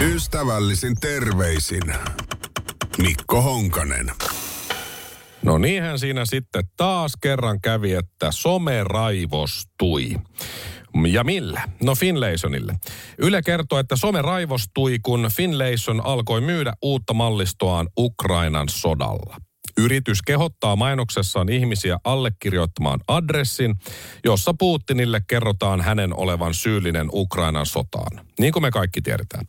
Ystävällisin terveisin Mikko Honkanen. No niinhän siinä sitten taas kerran kävi, että some raivostui. Ja millä? No Finlaysonille. Yle kertoo, että some raivostui, kun Finlayson alkoi myydä uutta mallistoaan Ukrainan sodalla. Yritys kehottaa mainoksessaan ihmisiä allekirjoittamaan adressin, jossa Putinille kerrotaan hänen olevan syyllinen Ukrainan sotaan. Niin kuin me kaikki tiedetään.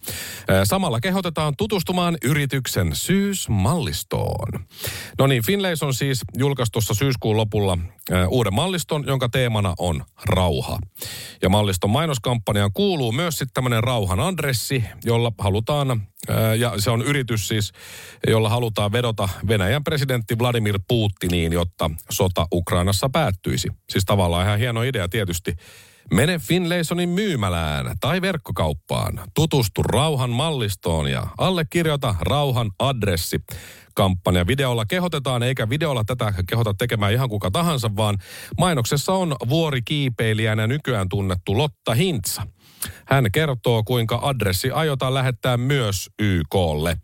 Samalla kehotetaan tutustumaan yrityksen syysmallistoon. No niin, Finlayson siis julkaistussa syyskuun lopulla uuden malliston, jonka teemana on rauha. Ja malliston mainoskampanjaan kuuluu myös sitten tämmöinen rauhan adressi, jolla halutaan, ja se on yritys siis, jolla halutaan vedota Venäjän presidentti Vladimir Putiniin, jotta sota Ukrainassa päättyisi. Siis tavallaan ihan hieno idea tietysti. Mene Finlaysonin myymälään tai verkkokauppaan. Tutustu rauhan mallistoon ja allekirjoita rauhan adressi kampanja. Videolla kehotetaan, eikä videolla tätä kehota tekemään ihan kuka tahansa, vaan mainoksessa on vuorikiipeilijänä nykyään tunnettu Lotta Hintsa. Hän kertoo, kuinka adressi aiotaan lähettää myös YKlle.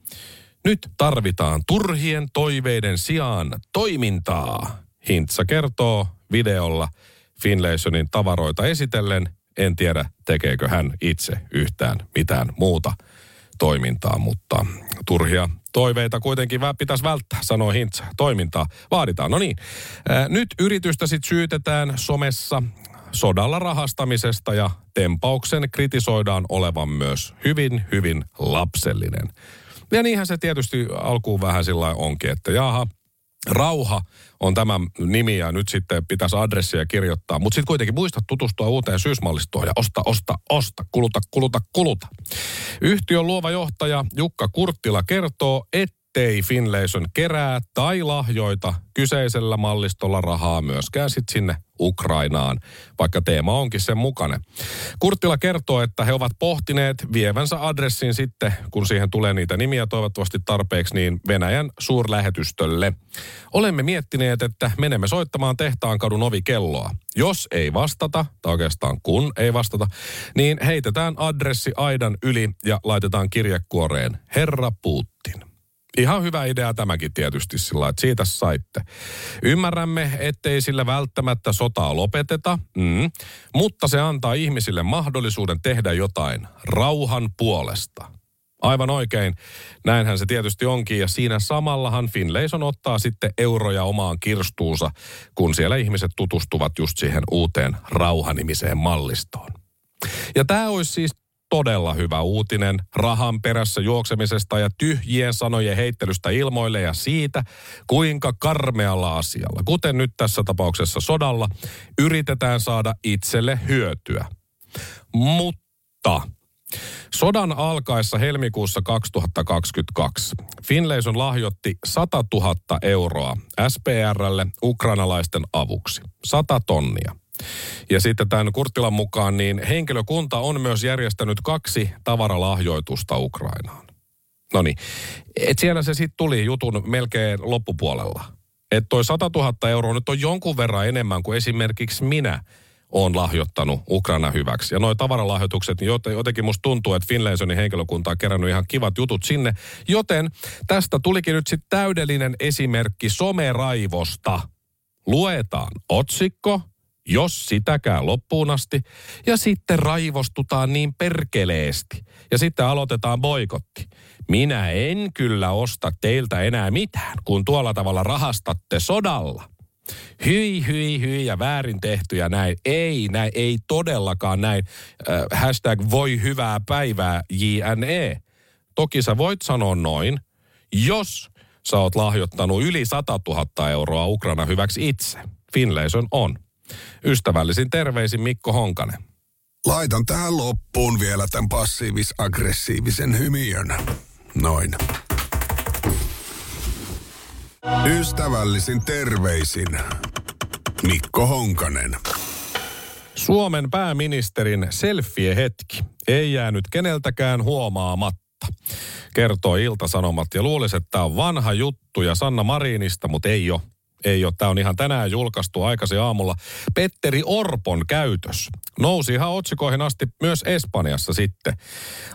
Nyt tarvitaan turhien toiveiden sijaan toimintaa. Hintsa kertoo videolla Finlaysonin tavaroita esitellen. En tiedä, tekeekö hän itse yhtään mitään muuta toimintaa, mutta turhia toiveita kuitenkin pitäisi välttää, sanoi Hintsa. Toimintaa vaaditaan. No niin, nyt yritystä sitten syytetään somessa sodalla rahastamisesta ja tempauksen kritisoidaan olevan myös hyvin, hyvin lapsellinen. Ja niinhän se tietysti alkuun vähän sillä onkin, että jaha, Rauha on tämä nimi ja nyt sitten pitäisi adressia kirjoittaa. Mutta sitten kuitenkin muista tutustua uuteen syysmallistoon ja osta, osta, osta, kuluta, kuluta, kuluta. Yhtiön luova johtaja Jukka Kurttila kertoo, että ettei Finlayson kerää tai lahjoita kyseisellä mallistolla rahaa myöskään sit sinne Ukrainaan, vaikka teema onkin sen mukana. Kurttila kertoo, että he ovat pohtineet vievänsä adressin sitten, kun siihen tulee niitä nimiä toivottavasti tarpeeksi, niin Venäjän suurlähetystölle. Olemme miettineet, että menemme soittamaan tehtaan kadun ovikelloa. Jos ei vastata, tai oikeastaan kun ei vastata, niin heitetään adressi aidan yli ja laitetaan kirjekuoreen Herra Putin. Ihan hyvä idea tämäkin tietysti sillä että siitä saitte. Ymmärrämme, ettei sillä välttämättä sotaa lopeteta, mm, mutta se antaa ihmisille mahdollisuuden tehdä jotain rauhan puolesta. Aivan oikein. Näinhän se tietysti onkin. Ja siinä samallahan Finlayson ottaa sitten euroja omaan kirstuunsa, kun siellä ihmiset tutustuvat just siihen uuteen rauhanimiseen mallistoon. Ja tämä olisi siis todella hyvä uutinen rahan perässä juoksemisesta ja tyhjien sanojen heittelystä ilmoille ja siitä, kuinka karmealla asialla, kuten nyt tässä tapauksessa sodalla, yritetään saada itselle hyötyä. Mutta Sodan alkaessa helmikuussa 2022 Finlayson lahjoitti 100 000 euroa SPRlle ukrainalaisten avuksi. 100 tonnia. Ja sitten tämän Kurttilan mukaan, niin henkilökunta on myös järjestänyt kaksi tavaralahjoitusta Ukrainaan. No niin, et siellä se sitten tuli jutun melkein loppupuolella. Että toi 100 000 euroa nyt on jonkun verran enemmän kuin esimerkiksi minä on lahjoittanut Ukraina hyväksi. Ja noin tavaralahjoitukset, niin jotenkin musta tuntuu, että Finlaysonin henkilökunta on kerännyt ihan kivat jutut sinne. Joten tästä tulikin nyt sitten täydellinen esimerkki someraivosta. Luetaan otsikko, jos sitäkään loppuun asti, ja sitten raivostutaan niin perkeleesti. Ja sitten aloitetaan boikotti. Minä en kyllä osta teiltä enää mitään, kun tuolla tavalla rahastatte sodalla. Hyi, hyi, hyi ja väärin tehty ja näin. Ei, näin, ei todellakaan näin. Äh, hashtag voi hyvää päivää, JNE. Toki sä voit sanoa noin, jos sä oot lahjoittanut yli 100 000 euroa Ukraina hyväksi itse. Finlayson on. Ystävällisin terveisin Mikko Honkanen. Laitan tähän loppuun vielä tämän passiivis-aggressiivisen hymiön. Noin. Ystävällisin terveisin Mikko Honkanen. Suomen pääministerin selfie-hetki ei jäänyt keneltäkään huomaamatta, kertoo Ilta-Sanomat. Ja luulisi, että tämä on vanha juttu ja Sanna Marinista, mutta ei ole. Ei ole, tämä on ihan tänään julkaistu aikaisin aamulla, Petteri Orpon käytös. Nousi ihan otsikoihin asti myös Espanjassa sitten.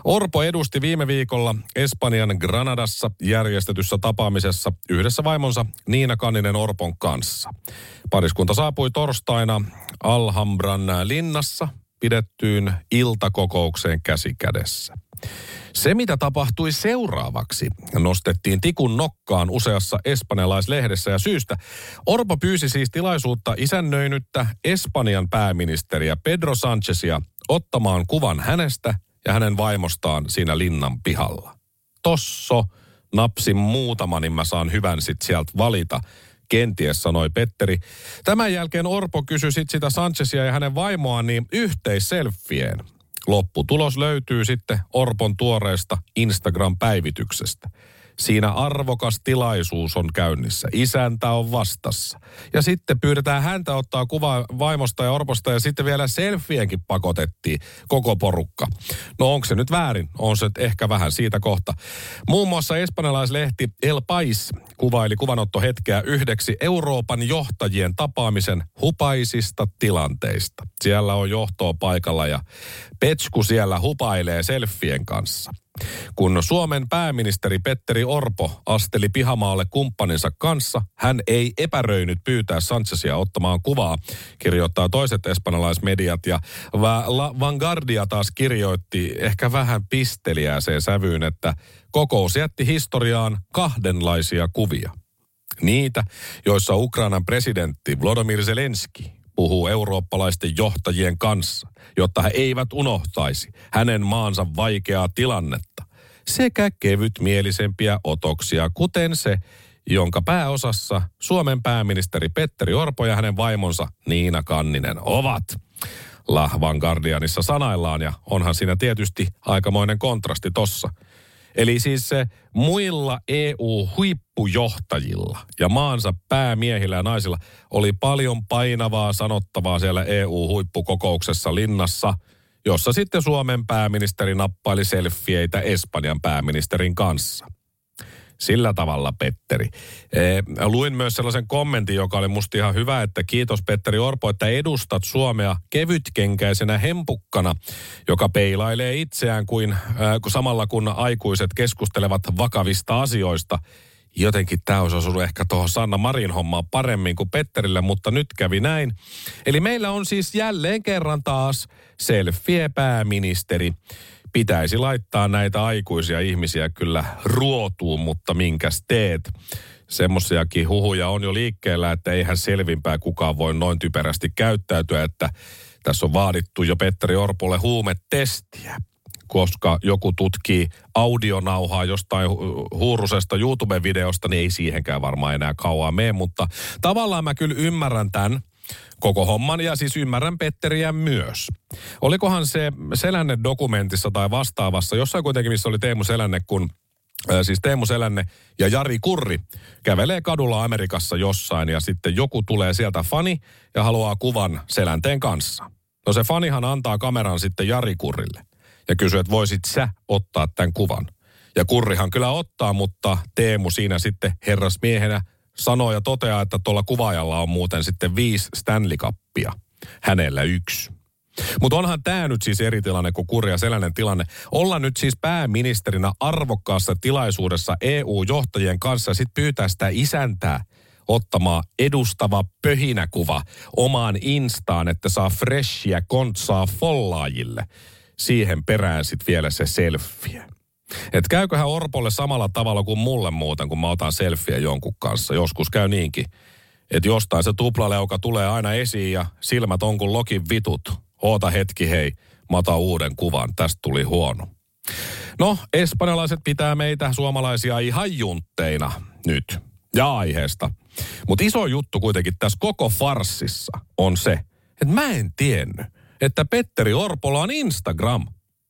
Orpo edusti viime viikolla Espanjan Granadassa järjestetyssä tapaamisessa yhdessä vaimonsa Niina Kanninen Orpon kanssa. Pariskunta saapui torstaina Alhambran linnassa pidettyyn iltakokoukseen käsikädessä. Se, mitä tapahtui seuraavaksi, nostettiin tikun nokkaan useassa espanjalaislehdessä ja syystä. Orpo pyysi siis tilaisuutta isännöinyttä Espanjan pääministeriä Pedro Sanchezia ottamaan kuvan hänestä ja hänen vaimostaan siinä linnan pihalla. Tosso, napsin muutama, niin mä saan hyvän sit sieltä valita. Kenties sanoi Petteri. Tämän jälkeen Orpo kysyi sit sitä Sanchezia ja hänen vaimoaan niin yhteisselfien. Lopputulos löytyy sitten Orpon tuoreesta Instagram-päivityksestä. Siinä arvokas tilaisuus on käynnissä. Isäntä on vastassa. Ja sitten pyydetään häntä ottaa kuva vaimosta ja orposta ja sitten vielä selfienkin pakotettiin koko porukka. No onko se nyt väärin? On se ehkä vähän siitä kohta. Muun muassa espanjalaislehti El Pais kuvaili kuvanottohetkeä yhdeksi Euroopan johtajien tapaamisen hupaisista tilanteista. Siellä on johtoa paikalla ja Petsku siellä hupailee selfien kanssa. Kun Suomen pääministeri Petteri Orpo asteli pihamaalle kumppaninsa kanssa, hän ei epäröinyt pyytää Sanchezia ottamaan kuvaa, kirjoittaa toiset espanjalaismediat. Ja Vanguardia taas kirjoitti ehkä vähän pisteliäiseen sävyyn, että kokous jätti historiaan kahdenlaisia kuvia. Niitä, joissa Ukrainan presidentti Vladimir Zelenski puhuu eurooppalaisten johtajien kanssa, jotta he eivät unohtaisi hänen maansa vaikeaa tilannetta, sekä kevytmielisempiä otoksia, kuten se, jonka pääosassa Suomen pääministeri Petteri Orpo ja hänen vaimonsa Niina Kanninen ovat. Lahvan Guardianissa sanaillaan ja onhan siinä tietysti aikamoinen kontrasti tossa – Eli siis se muilla EU-huippujohtajilla ja maansa päämiehillä ja naisilla oli paljon painavaa sanottavaa siellä EU-huippukokouksessa linnassa, jossa sitten Suomen pääministeri nappaili selfieitä Espanjan pääministerin kanssa. Sillä tavalla, Petteri. E, luin myös sellaisen kommentin, joka oli musta ihan hyvä, että kiitos Petteri Orpo, että edustat Suomea kevytkenkäisenä hempukkana, joka peilailee itseään kuin, äh, samalla kun aikuiset keskustelevat vakavista asioista. Jotenkin tämä olisi osunut ehkä tuohon Sanna Marin hommaan paremmin kuin Petterille, mutta nyt kävi näin. Eli meillä on siis jälleen kerran taas selfie pääministeri pitäisi laittaa näitä aikuisia ihmisiä kyllä ruotuun, mutta minkäs teet? Semmoisiakin huhuja on jo liikkeellä, että eihän selvinpää kukaan voi noin typerästi käyttäytyä, että tässä on vaadittu jo Petteri Orpolle huumetestiä koska joku tutkii audionauhaa jostain huurusesta YouTube-videosta, niin ei siihenkään varmaan enää kauaa mene, mutta tavallaan mä kyllä ymmärrän tämän, koko homman ja siis ymmärrän Petteriä myös. Olikohan se Selänne dokumentissa tai vastaavassa, jossain kuitenkin missä oli Teemu Selänne, kun siis Teemu Selänne ja Jari Kurri kävelee kadulla Amerikassa jossain ja sitten joku tulee sieltä fani ja haluaa kuvan Selänteen kanssa. No se fanihan antaa kameran sitten Jari Kurrille ja kysyy, että voisit sä ottaa tämän kuvan. Ja Kurrihan kyllä ottaa, mutta Teemu siinä sitten herrasmiehenä sanoo ja toteaa, että tuolla kuvaajalla on muuten sitten viisi Stanley Cupia. Hänellä yksi. Mutta onhan tämä nyt siis eri tilanne kuin kurja sellainen tilanne. Olla nyt siis pääministerinä arvokkaassa tilaisuudessa EU-johtajien kanssa ja sitten pyytää sitä isäntää ottamaan edustava pöhinäkuva omaan instaan, että saa freshia kontsaa follaajille. Siihen perään sitten vielä se selfie. Et käyköhän Orpolle samalla tavalla kuin mulle muuten, kun mä otan selfieä jonkun kanssa. Joskus käy niinkin. Että jostain se tuplaleuka tulee aina esiin ja silmät on kuin lokin vitut. Oota hetki hei, mä otan uuden kuvan. Tästä tuli huono. No, espanjalaiset pitää meitä suomalaisia ihan juntteina nyt. Ja aiheesta. Mutta iso juttu kuitenkin tässä koko farsissa on se, että mä en tiennyt, että Petteri Orpola on Instagram –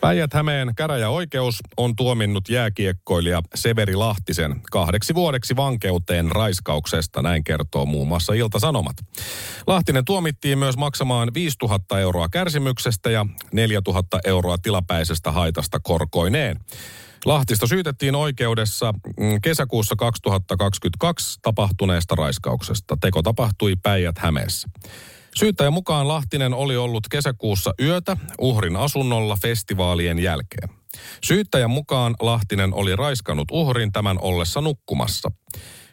Päijät-Hämeen käräjäoikeus on tuominnut jääkiekkoilija Severi Lahtisen kahdeksi vuodeksi vankeuteen raiskauksesta, näin kertoo muun muassa Ilta-Sanomat. Lahtinen tuomittiin myös maksamaan 5000 euroa kärsimyksestä ja 4000 euroa tilapäisestä haitasta korkoineen. Lahtista syytettiin oikeudessa mm, kesäkuussa 2022 tapahtuneesta raiskauksesta. Teko tapahtui Päijät-Hämeessä. Syyttäjän mukaan Lahtinen oli ollut kesäkuussa yötä uhrin asunnolla festivaalien jälkeen. Syyttäjän mukaan Lahtinen oli raiskannut uhrin tämän ollessa nukkumassa.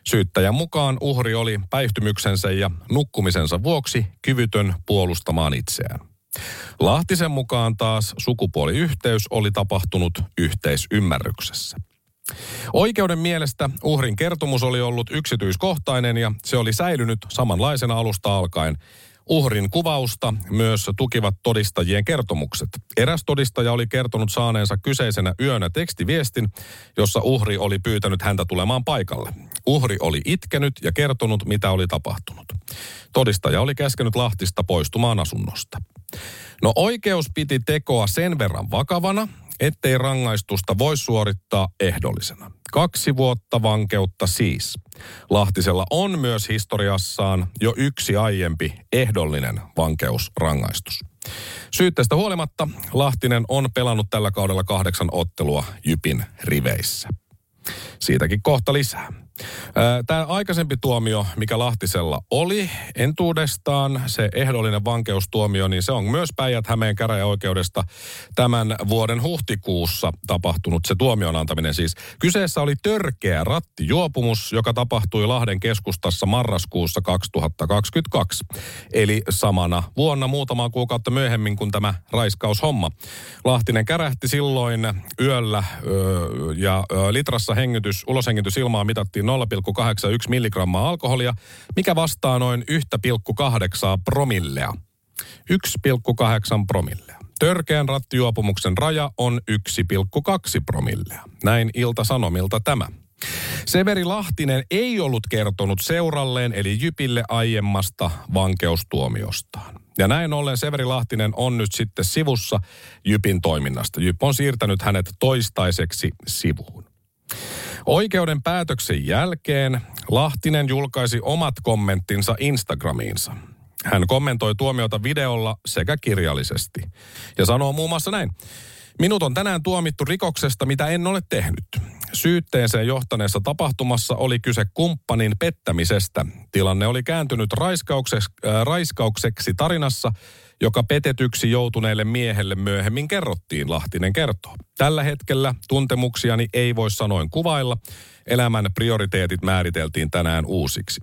Syyttäjän mukaan uhri oli päihtymyksensä ja nukkumisensa vuoksi kyvytön puolustamaan itseään. Lahtisen mukaan taas sukupuoliyhteys oli tapahtunut yhteisymmärryksessä. Oikeuden mielestä uhrin kertomus oli ollut yksityiskohtainen ja se oli säilynyt samanlaisena alusta alkaen. Uhrin kuvausta myös tukivat todistajien kertomukset. Eräs todistaja oli kertonut saaneensa kyseisenä yönä tekstiviestin, jossa uhri oli pyytänyt häntä tulemaan paikalle. Uhri oli itkenyt ja kertonut, mitä oli tapahtunut. Todistaja oli käskenyt Lahtista poistumaan asunnosta. No oikeus piti tekoa sen verran vakavana, ettei rangaistusta voi suorittaa ehdollisena. Kaksi vuotta vankeutta siis. Lahtisella on myös historiassaan jo yksi aiempi ehdollinen vankeusrangaistus. Syytteestä huolimatta Lahtinen on pelannut tällä kaudella kahdeksan ottelua Jypin riveissä. Siitäkin kohta lisää. Tämä aikaisempi tuomio, mikä Lahtisella oli entuudestaan, se ehdollinen vankeustuomio, niin se on myös Päijät-Hämeen käräjäoikeudesta tämän vuoden huhtikuussa tapahtunut se tuomion antaminen. Siis kyseessä oli törkeä rattijuopumus, joka tapahtui Lahden keskustassa marraskuussa 2022. Eli samana vuonna muutama kuukautta myöhemmin kuin tämä raiskaushomma. Lahtinen kärähti silloin yöllä ja litrassa hengitys, uloshengitys ilmaa mitattiin 0,81 milligrammaa alkoholia, mikä vastaa noin 1,8 promillea. 1,8 promillea. Törkeän rattijuopumuksen raja on 1,2 promillea. Näin Ilta-Sanomilta tämä. Severi Lahtinen ei ollut kertonut seuralleen eli Jypille aiemmasta vankeustuomiostaan. Ja näin ollen Severi Lahtinen on nyt sitten sivussa Jypin toiminnasta. Jyp on siirtänyt hänet toistaiseksi sivuun. Oikeuden päätöksen jälkeen Lahtinen julkaisi omat kommenttinsa Instagramiinsa. Hän kommentoi tuomiota videolla sekä kirjallisesti. Ja sanoo muun muassa näin. Minut on tänään tuomittu rikoksesta, mitä en ole tehnyt. Syytteeseen johtaneessa tapahtumassa oli kyse kumppanin pettämisestä. Tilanne oli kääntynyt raiskaukseksi, äh, raiskaukseksi tarinassa, joka petetyksi joutuneelle miehelle myöhemmin kerrottiin, Lahtinen kertoo. Tällä hetkellä tuntemuksiani ei voi sanoin kuvailla. Elämän prioriteetit määriteltiin tänään uusiksi.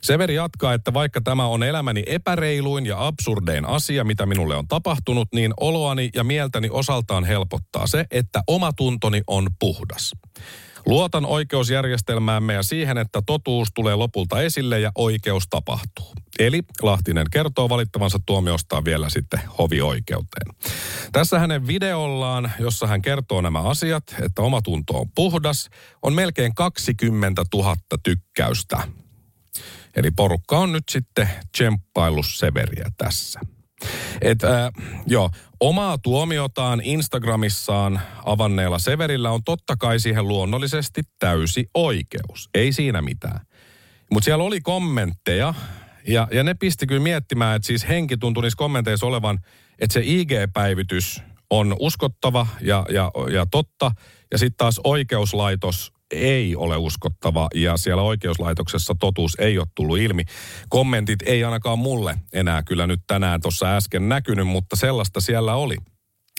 Severi jatkaa, että vaikka tämä on elämäni epäreiluin ja absurdein asia, mitä minulle on tapahtunut, niin oloani ja mieltäni osaltaan helpottaa se, että oma tuntoni on puhdas. Luotan oikeusjärjestelmäämme ja siihen, että totuus tulee lopulta esille ja oikeus tapahtuu. Eli Lahtinen kertoo valittavansa tuomiostaan vielä sitten hovioikeuteen. Tässä hänen videollaan, jossa hän kertoo nämä asiat, että oma tunto on puhdas, on melkein 20 000 tykkäystä. Eli porukka on nyt sitten tsemppaillut Severiä tässä. Et, äh, joo, omaa tuomiotaan Instagramissaan avanneella Severillä on totta kai siihen luonnollisesti täysi oikeus. Ei siinä mitään. Mutta siellä oli kommentteja, ja, ja ne pisti kyllä miettimään, että siis henki tuntui niissä kommenteissa olevan, että se IG-päivitys on uskottava ja, ja, ja totta, ja sitten taas oikeuslaitos ei ole uskottava ja siellä oikeuslaitoksessa totuus ei ole tullut ilmi. Kommentit ei ainakaan mulle enää kyllä nyt tänään tuossa äsken näkynyt, mutta sellaista siellä oli.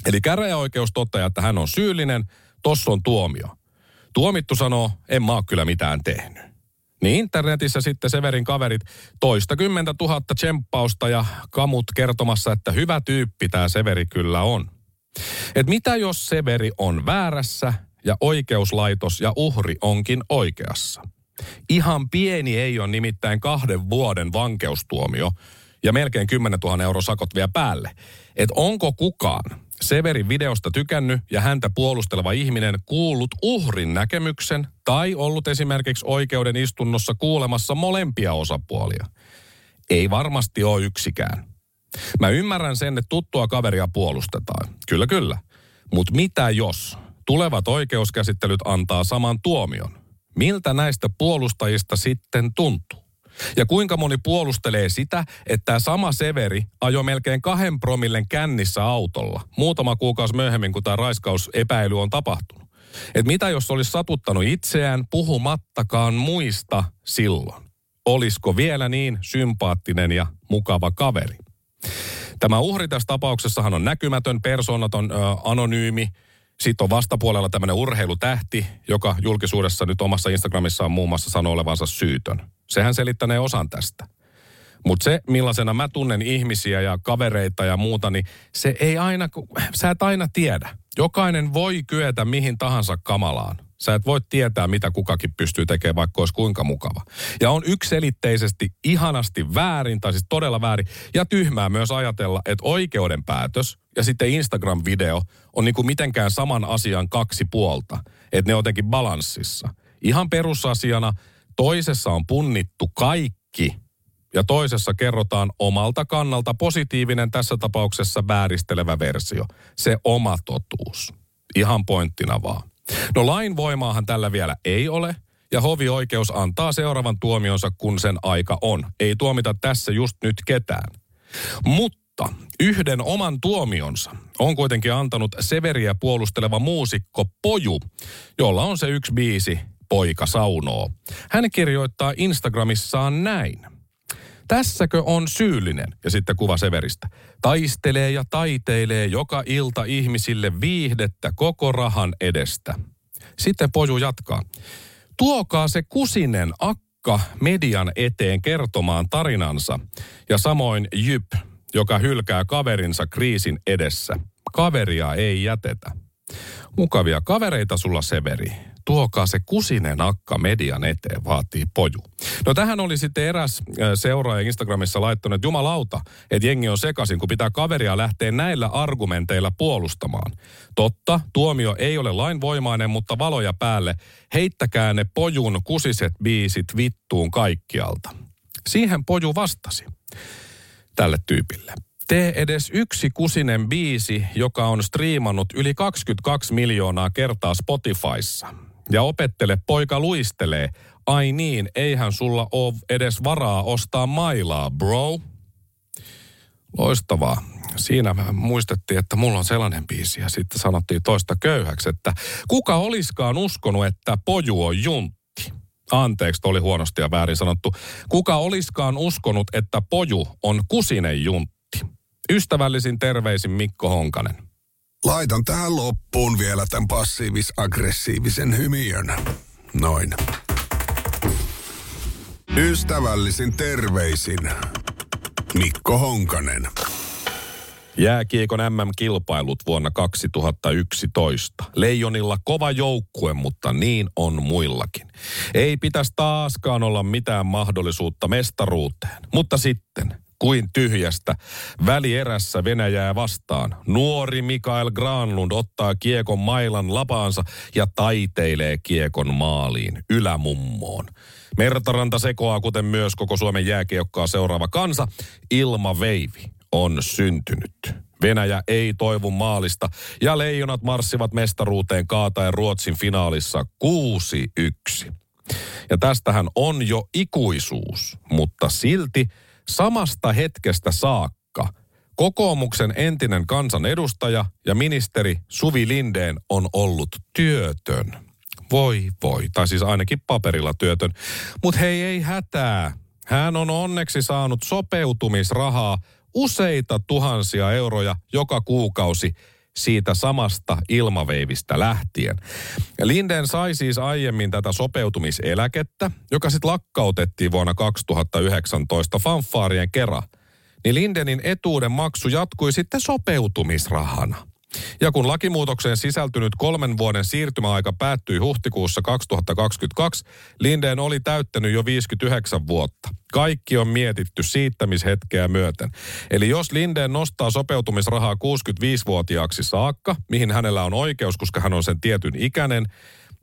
Eli käräjäoikeus toteaa, että hän on syyllinen, tossa on tuomio. Tuomittu sanoo, en mä kyllä mitään tehnyt. Niin internetissä sitten Severin kaverit toista kymmentä tuhatta tsemppausta ja kamut kertomassa, että hyvä tyyppi tämä Severi kyllä on. Et mitä jos Severi on väärässä ja oikeuslaitos ja uhri onkin oikeassa? Ihan pieni ei ole nimittäin kahden vuoden vankeustuomio ja melkein 10 000 euro sakot vielä päälle. Et onko kukaan Severin videosta tykännyt ja häntä puolusteleva ihminen kuullut uhrin näkemyksen tai ollut esimerkiksi oikeuden istunnossa kuulemassa molempia osapuolia? Ei varmasti ole yksikään. Mä ymmärrän sen, että tuttua kaveria puolustetaan. Kyllä, kyllä. Mutta mitä jos tulevat oikeuskäsittelyt antaa saman tuomion? Miltä näistä puolustajista sitten tuntuu? Ja kuinka moni puolustelee sitä, että tämä sama Severi ajoi melkein kahden promillen kännissä autolla muutama kuukausi myöhemmin, kun tämä raiskausepäily on tapahtunut. Et mitä jos olisi satuttanut itseään puhumattakaan muista silloin? Olisiko vielä niin sympaattinen ja mukava kaveri? Tämä uhri tässä tapauksessahan on näkymätön, persoonaton, ö, anonyymi. Sitten on vastapuolella tämmöinen urheilutähti, joka julkisuudessa nyt omassa Instagramissaan muun muassa sanoo olevansa syytön. Sehän selittänee osan tästä. Mutta se, millaisena mä tunnen ihmisiä ja kavereita ja muuta, niin se ei aina, sä et aina tiedä. Jokainen voi kyetä mihin tahansa kamalaan. Sä et voi tietää, mitä kukakin pystyy tekemään, vaikka olisi kuinka mukava. Ja on ykselitteisesti ihanasti väärin, tai siis todella väärin, ja tyhmää myös ajatella, että oikeuden päätös ja sitten Instagram-video on niin kuin mitenkään saman asian kaksi puolta. Että ne on jotenkin balanssissa. Ihan perusasiana toisessa on punnittu kaikki ja toisessa kerrotaan omalta kannalta positiivinen tässä tapauksessa vääristelevä versio. Se oma totuus. Ihan pointtina vaan. No lain voimaahan tällä vielä ei ole, ja hovioikeus antaa seuraavan tuomionsa, kun sen aika on. Ei tuomita tässä just nyt ketään. Mutta yhden oman tuomionsa on kuitenkin antanut Severiä puolusteleva muusikko Poju, jolla on se yksi biisi Poika saunoo. Hän kirjoittaa Instagramissaan näin. Tässäkö on syyllinen? Ja sitten kuva Severistä. Taistelee ja taiteilee joka ilta ihmisille viihdettä koko rahan edestä. Sitten Poju jatkaa. Tuokaa se kusinen akka median eteen kertomaan tarinansa. Ja samoin Jyp, joka hylkää kaverinsa kriisin edessä. Kaveria ei jätetä. Mukavia kavereita sulla Severi tuokaa se kusinen akka median eteen, vaatii poju. No tähän oli sitten eräs seuraaja Instagramissa laittanut, että jumalauta, että jengi on sekaisin, kun pitää kaveria lähteä näillä argumenteilla puolustamaan. Totta, tuomio ei ole lainvoimainen, mutta valoja päälle. Heittäkää ne pojun kusiset biisit vittuun kaikkialta. Siihen poju vastasi tälle tyypille. Tee edes yksi kusinen biisi, joka on striimannut yli 22 miljoonaa kertaa Spotifyssa. Ja opettele, poika luistelee. Ai niin, eihän sulla ole edes varaa ostaa mailaa, bro. Loistavaa. Siinä muistettiin, että mulla on sellainen biisi ja sitten sanottiin toista köyhäksi, että kuka oliskaan uskonut, että poju on juntti. Anteeksi, oli huonosti ja väärin sanottu. Kuka oliskaan uskonut, että poju on kusinen juntti. Ystävällisin terveisin Mikko Honkanen. Laitan tähän loppuun vielä tämän passiivis-aggressiivisen hymiön. Noin. Ystävällisin terveisin Mikko Honkanen. Jääkiekon MM-kilpailut vuonna 2011. Leijonilla kova joukkue, mutta niin on muillakin. Ei pitäisi taaskaan olla mitään mahdollisuutta mestaruuteen. Mutta sitten kuin tyhjästä. Välierässä Venäjää vastaan. Nuori Mikael Granlund ottaa kiekon mailan lapaansa ja taiteilee kiekon maaliin ylämummoon. Mertaranta sekoaa, kuten myös koko Suomen jääkiekkoa seuraava kansa. Ilma Veivi on syntynyt. Venäjä ei toivu maalista ja leijonat marssivat mestaruuteen kaataen Ruotsin finaalissa 6-1. Ja tästähän on jo ikuisuus, mutta silti – samasta hetkestä saakka kokoomuksen entinen kansanedustaja ja ministeri Suvi Lindeen on ollut työtön. Voi voi, tai siis ainakin paperilla työtön. Mutta hei, ei hätää. Hän on onneksi saanut sopeutumisrahaa useita tuhansia euroja joka kuukausi siitä samasta ilmaveivistä lähtien. Linden sai siis aiemmin tätä sopeutumiseläkettä, joka sitten lakkautettiin vuonna 2019 fanfaarien kerran. Niin Lindenin etuuden maksu jatkui sitten sopeutumisrahana. Ja kun lakimuutokseen sisältynyt kolmen vuoden siirtymäaika päättyi huhtikuussa 2022, Lindeen oli täyttänyt jo 59 vuotta. Kaikki on mietitty siittämishetkeä myöten. Eli jos Lindeen nostaa sopeutumisrahaa 65-vuotiaaksi saakka, mihin hänellä on oikeus, koska hän on sen tietyn ikäinen,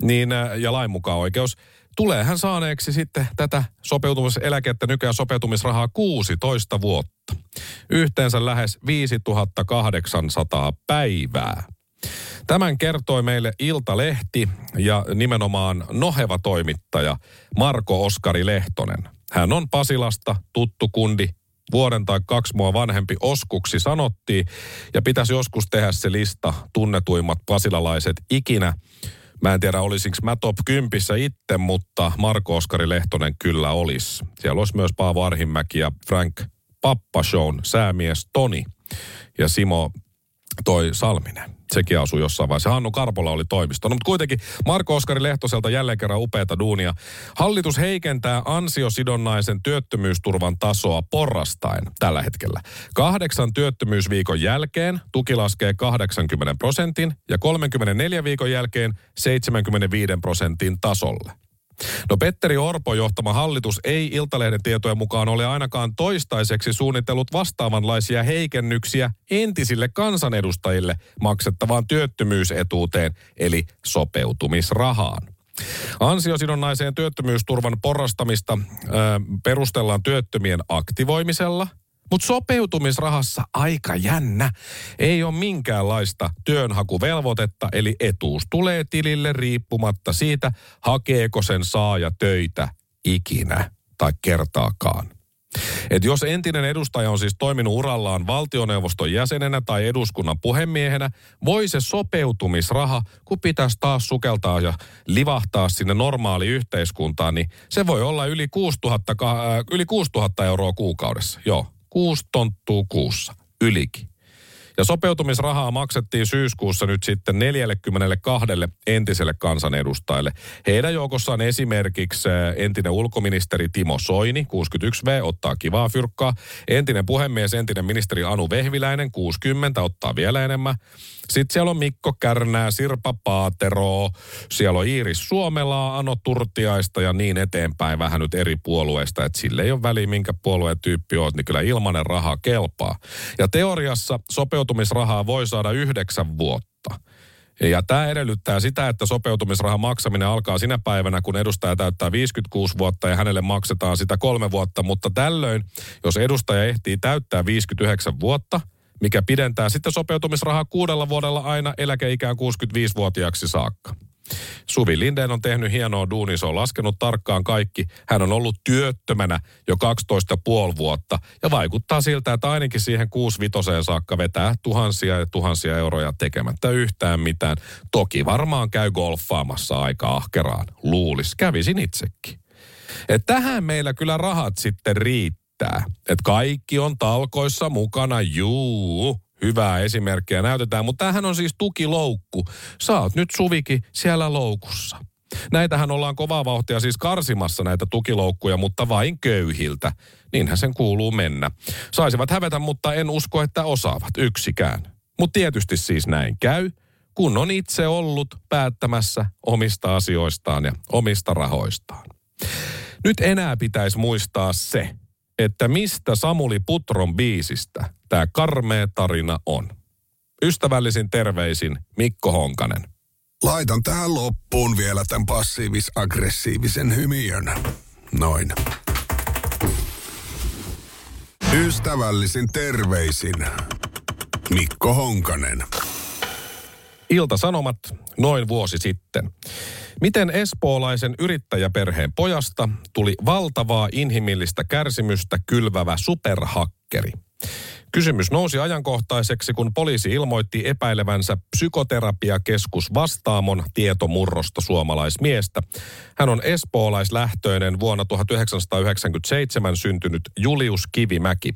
niin, äh, ja lain mukaan oikeus, tulee hän saaneeksi sitten tätä sopeutumiseläkettä nykyään sopeutumisrahaa 16 vuotta. Yhteensä lähes 5800 päivää. Tämän kertoi meille Iltalehti ja nimenomaan noheva toimittaja Marko Oskari Lehtonen. Hän on Pasilasta, tuttu kundi, vuoden tai kaksi mua vanhempi oskuksi sanottiin, ja pitäisi joskus tehdä se lista tunnetuimmat pasilalaiset ikinä. Mä en tiedä, olisinko mä top 10 itse, mutta Marko Oskari Lehtonen kyllä olisi. Siellä olisi myös Paavo Arhimäki ja Frank Pappashown säämies Toni ja Simo toi Salminen sekin asui jossain vaiheessa. Hannu Karpola oli toimisto. No, mutta kuitenkin Marko Oskari Lehtoselta jälleen kerran upeata duunia. Hallitus heikentää ansiosidonnaisen työttömyysturvan tasoa porrastaen tällä hetkellä. Kahdeksan työttömyysviikon jälkeen tuki laskee 80 prosentin ja 34 viikon jälkeen 75 prosentin tasolle. No Petteri Orpo johtama hallitus ei Iltalehden tietojen mukaan ole ainakaan toistaiseksi suunnitellut vastaavanlaisia heikennyksiä entisille kansanedustajille maksettavaan työttömyysetuuteen, eli sopeutumisrahaan. Ansiosidonnaiseen työttömyysturvan porrastamista ö, perustellaan työttömien aktivoimisella – mutta sopeutumisrahassa aika jännä. Ei ole minkäänlaista työnhakuvelvoitetta, eli etuus tulee tilille riippumatta siitä, hakeeko sen saaja töitä ikinä tai kertaakaan. Et jos entinen edustaja on siis toiminut urallaan valtioneuvoston jäsenenä tai eduskunnan puhemiehenä, voi se sopeutumisraha, kun pitäisi taas sukeltaa ja livahtaa sinne normaali yhteiskuntaan, niin se voi olla yli 6000, äh, yli 6000 euroa kuukaudessa. Joo, kuusi tonttuu kuussa, ylikin. Ja sopeutumisrahaa maksettiin syyskuussa nyt sitten 42 entiselle kansanedustajalle. Heidän joukossaan esimerkiksi entinen ulkoministeri Timo Soini, 61V, ottaa kivaa fyrkkaa. Entinen puhemies, entinen ministeri Anu Vehviläinen, 60, ottaa vielä enemmän. Sitten siellä on Mikko Kärnää, Sirpa Paatero, siellä on Iiris Suomelaa, Ano Turtiaista ja niin eteenpäin vähän nyt eri puolueista. Että sille ei ole väliä, minkä puolueen tyyppi on, niin kyllä ilmanen raha kelpaa. Ja teoriassa sopeutumisrahaa voi saada yhdeksän vuotta. Ja tämä edellyttää sitä, että sopeutumisrahan maksaminen alkaa sinä päivänä, kun edustaja täyttää 56 vuotta ja hänelle maksetaan sitä kolme vuotta. Mutta tällöin, jos edustaja ehtii täyttää 59 vuotta – mikä pidentää sitten sopeutumisrahaa kuudella vuodella aina eläkeikään 65-vuotiaaksi saakka. Suvi Lindeen on tehnyt hienoa duunia, se on laskenut tarkkaan kaikki. Hän on ollut työttömänä jo 12,5 vuotta ja vaikuttaa siltä, että ainakin siihen 65 saakka vetää tuhansia ja tuhansia euroja tekemättä yhtään mitään. Toki varmaan käy golfaamassa aika ahkeraan. Luulis, kävisin itsekin. Et tähän meillä kyllä rahat sitten riittää. Että kaikki on talkoissa mukana, juu, hyvää esimerkkiä näytetään. Mutta tämähän on siis tukiloukku. Oot nyt Suvikin siellä loukussa. Näitähän ollaan kovaa vauhtia siis karsimassa näitä tukiloukkuja, mutta vain köyhiltä. Niinhän sen kuuluu mennä. Saisivat hävetä, mutta en usko, että osaavat yksikään. Mutta tietysti siis näin käy, kun on itse ollut päättämässä omista asioistaan ja omista rahoistaan. Nyt enää pitäisi muistaa se, että mistä Samuli Putron biisistä tämä karmea tarina on. Ystävällisin terveisin Mikko Honkanen. Laitan tähän loppuun vielä tämän passiivis-aggressiivisen hymiön. Noin. Ystävällisin terveisin Mikko Honkanen. Ilta-Sanomat noin vuosi sitten. Miten espoolaisen yrittäjäperheen pojasta tuli valtavaa inhimillistä kärsimystä kylvävä superhakkeri? Kysymys nousi ajankohtaiseksi, kun poliisi ilmoitti epäilevänsä psykoterapiakeskus Vastaamon tietomurrosta suomalaismiestä. Hän on espoolaislähtöinen vuonna 1997 syntynyt Julius Kivimäki.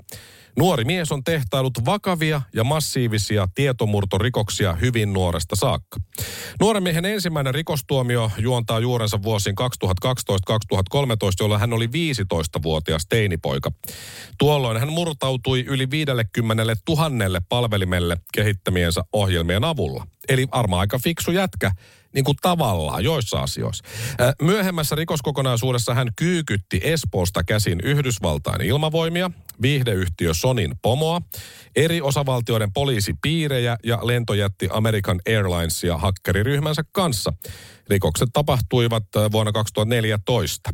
Nuori mies on tehtailut vakavia ja massiivisia tietomurtorikoksia hyvin nuoresta saakka. Nuoren miehen ensimmäinen rikostuomio juontaa juurensa vuosiin 2012-2013, jolloin hän oli 15-vuotias teinipoika. Tuolloin hän murtautui yli 50 000 palvelimelle kehittämiensä ohjelmien avulla. Eli arma aika fiksu jätkä, niin kuin tavallaan joissa asioissa. Myöhemmässä rikoskokonaisuudessa hän kyykytti Espoosta käsin Yhdysvaltain ilmavoimia, viihdeyhtiö Sonin pomoa, eri osavaltioiden poliisipiirejä ja lentojätti American Airlinesia hakkeriryhmänsä kanssa. Rikokset tapahtuivat vuonna 2014.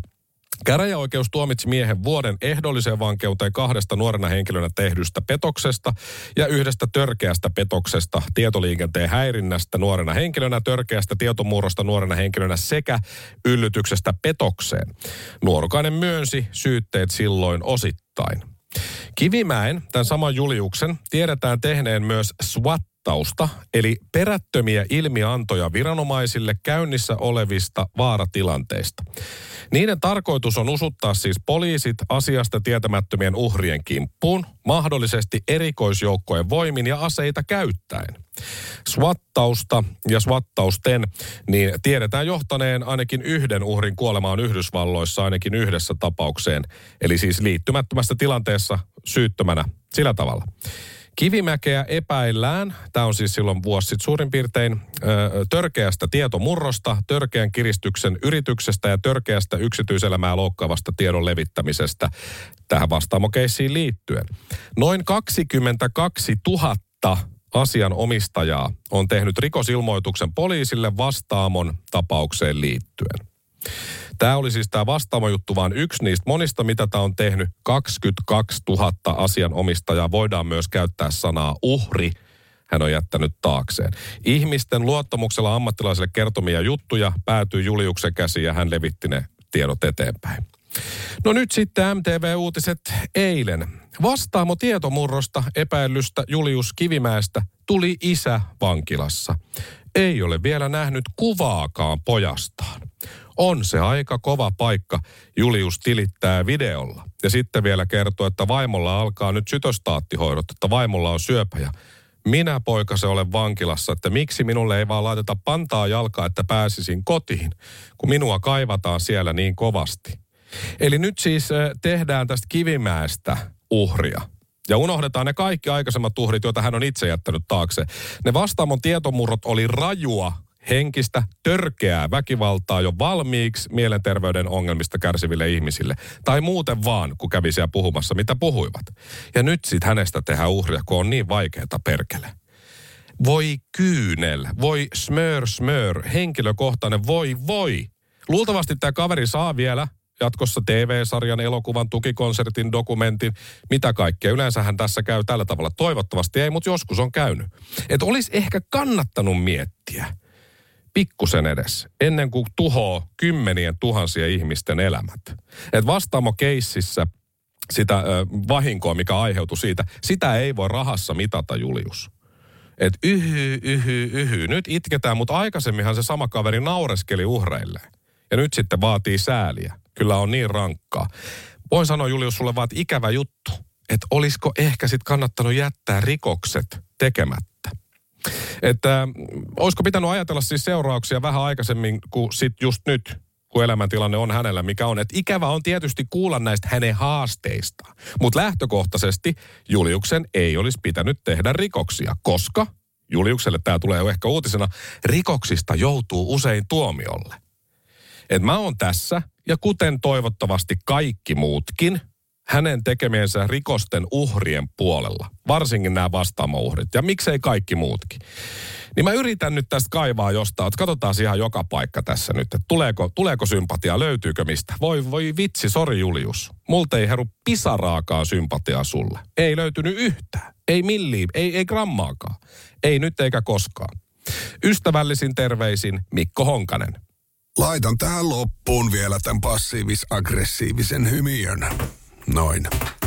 Käräjäoikeus tuomitsi miehen vuoden ehdolliseen vankeuteen kahdesta nuorena henkilönä tehdystä petoksesta ja yhdestä törkeästä petoksesta, tietoliikenteen häirinnästä nuorena henkilönä, törkeästä tietomurrosta nuorena henkilönä sekä yllytyksestä petokseen. Nuorukainen myönsi syytteet silloin osittain. Kivimäen, tämän saman Juliuksen, tiedetään tehneen myös SWAT tausta, eli perättömiä ilmiantoja viranomaisille käynnissä olevista vaaratilanteista. Niiden tarkoitus on usuttaa siis poliisit asiasta tietämättömien uhrien kimppuun, mahdollisesti erikoisjoukkojen voimin ja aseita käyttäen. Swattausta ja swattausten niin tiedetään johtaneen ainakin yhden uhrin kuolemaan Yhdysvalloissa ainakin yhdessä tapaukseen, eli siis liittymättömässä tilanteessa syyttömänä sillä tavalla. Kivimäkeä epäillään, tämä on siis silloin vuosi sitten suurin piirtein, törkeästä tietomurrosta, törkeän kiristyksen yrityksestä ja törkeästä yksityiselämää loukkaavasta tiedon levittämisestä tähän vastaamokeissiin liittyen. Noin 22 000 asianomistajaa on tehnyt rikosilmoituksen poliisille vastaamon tapaukseen liittyen. Tämä oli siis tämä vastaava juttu vaan yksi niistä monista, mitä tämä on tehnyt. 22 000 asianomistajaa. Voidaan myös käyttää sanaa uhri. Hän on jättänyt taakseen. Ihmisten luottamuksella ammattilaisille kertomia juttuja päätyi Juliuksen käsiin ja hän levitti ne tiedot eteenpäin. No nyt sitten MTV-uutiset eilen. Vastaamo tietomurrosta epäilystä Julius Kivimäestä tuli isä vankilassa. Ei ole vielä nähnyt kuvaakaan pojastaan on se aika kova paikka, Julius tilittää videolla. Ja sitten vielä kertoo, että vaimolla alkaa nyt sytostaattihoidot, että vaimolla on syöpä ja minä poika se olen vankilassa, että miksi minulle ei vaan laiteta pantaa jalkaa, että pääsisin kotiin, kun minua kaivataan siellä niin kovasti. Eli nyt siis tehdään tästä kivimäestä uhria. Ja unohdetaan ne kaikki aikaisemmat uhrit, joita hän on itse jättänyt taakse. Ne vastaamon tietomurrot oli rajua henkistä, törkeää väkivaltaa jo valmiiksi mielenterveyden ongelmista kärsiville ihmisille. Tai muuten vaan, kun kävi siellä puhumassa, mitä puhuivat. Ja nyt sitten hänestä tehdään uhria, kun on niin vaikeaa perkele. Voi kyynel, voi smör smör, henkilökohtainen voi voi. Luultavasti tämä kaveri saa vielä jatkossa TV-sarjan, elokuvan, tukikonsertin, dokumentin, mitä kaikkea. Yleensähän tässä käy tällä tavalla. Toivottavasti ei, mutta joskus on käynyt. Että olisi ehkä kannattanut miettiä – pikkusen edes, ennen kuin tuhoaa kymmenien tuhansien ihmisten elämät. Et vastaamo keississä sitä ö, vahinkoa, mikä aiheutui siitä, sitä ei voi rahassa mitata, Julius. Et yhy, yhy, yhy. Nyt itketään, mutta aikaisemminhan se sama kaveri naureskeli uhreille. Ja nyt sitten vaatii sääliä. Kyllä on niin rankkaa. Voin sanoa Julius sulle vaan, että ikävä juttu. Että olisiko ehkä sitten kannattanut jättää rikokset tekemättä. Että olisiko pitänyt ajatella siis seurauksia vähän aikaisemmin kuin sit just nyt, kun elämäntilanne on hänellä, mikä on. Että ikävä on tietysti kuulla näistä hänen haasteista. Mutta lähtökohtaisesti Juliuksen ei olisi pitänyt tehdä rikoksia, koska Juliukselle tämä tulee jo ehkä uutisena, rikoksista joutuu usein tuomiolle. Et mä oon tässä, ja kuten toivottavasti kaikki muutkin – hänen tekemiensä rikosten uhrien puolella. Varsinkin nämä vastaamouhrit. Ja miksei kaikki muutkin. Niin mä yritän nyt tästä kaivaa jostain, että katsotaan ihan joka paikka tässä nyt, että tuleeko, tuleeko sympatia, löytyykö mistä. Voi, voi vitsi, sori Julius. Multa ei heru pisaraakaan sympatiaa sulle. Ei löytynyt yhtään. Ei milliin, ei, ei grammaakaan. Ei nyt eikä koskaan. Ystävällisin terveisin Mikko Honkanen. Laitan tähän loppuun vielä tämän passiivis-aggressiivisen hymiön. Noin.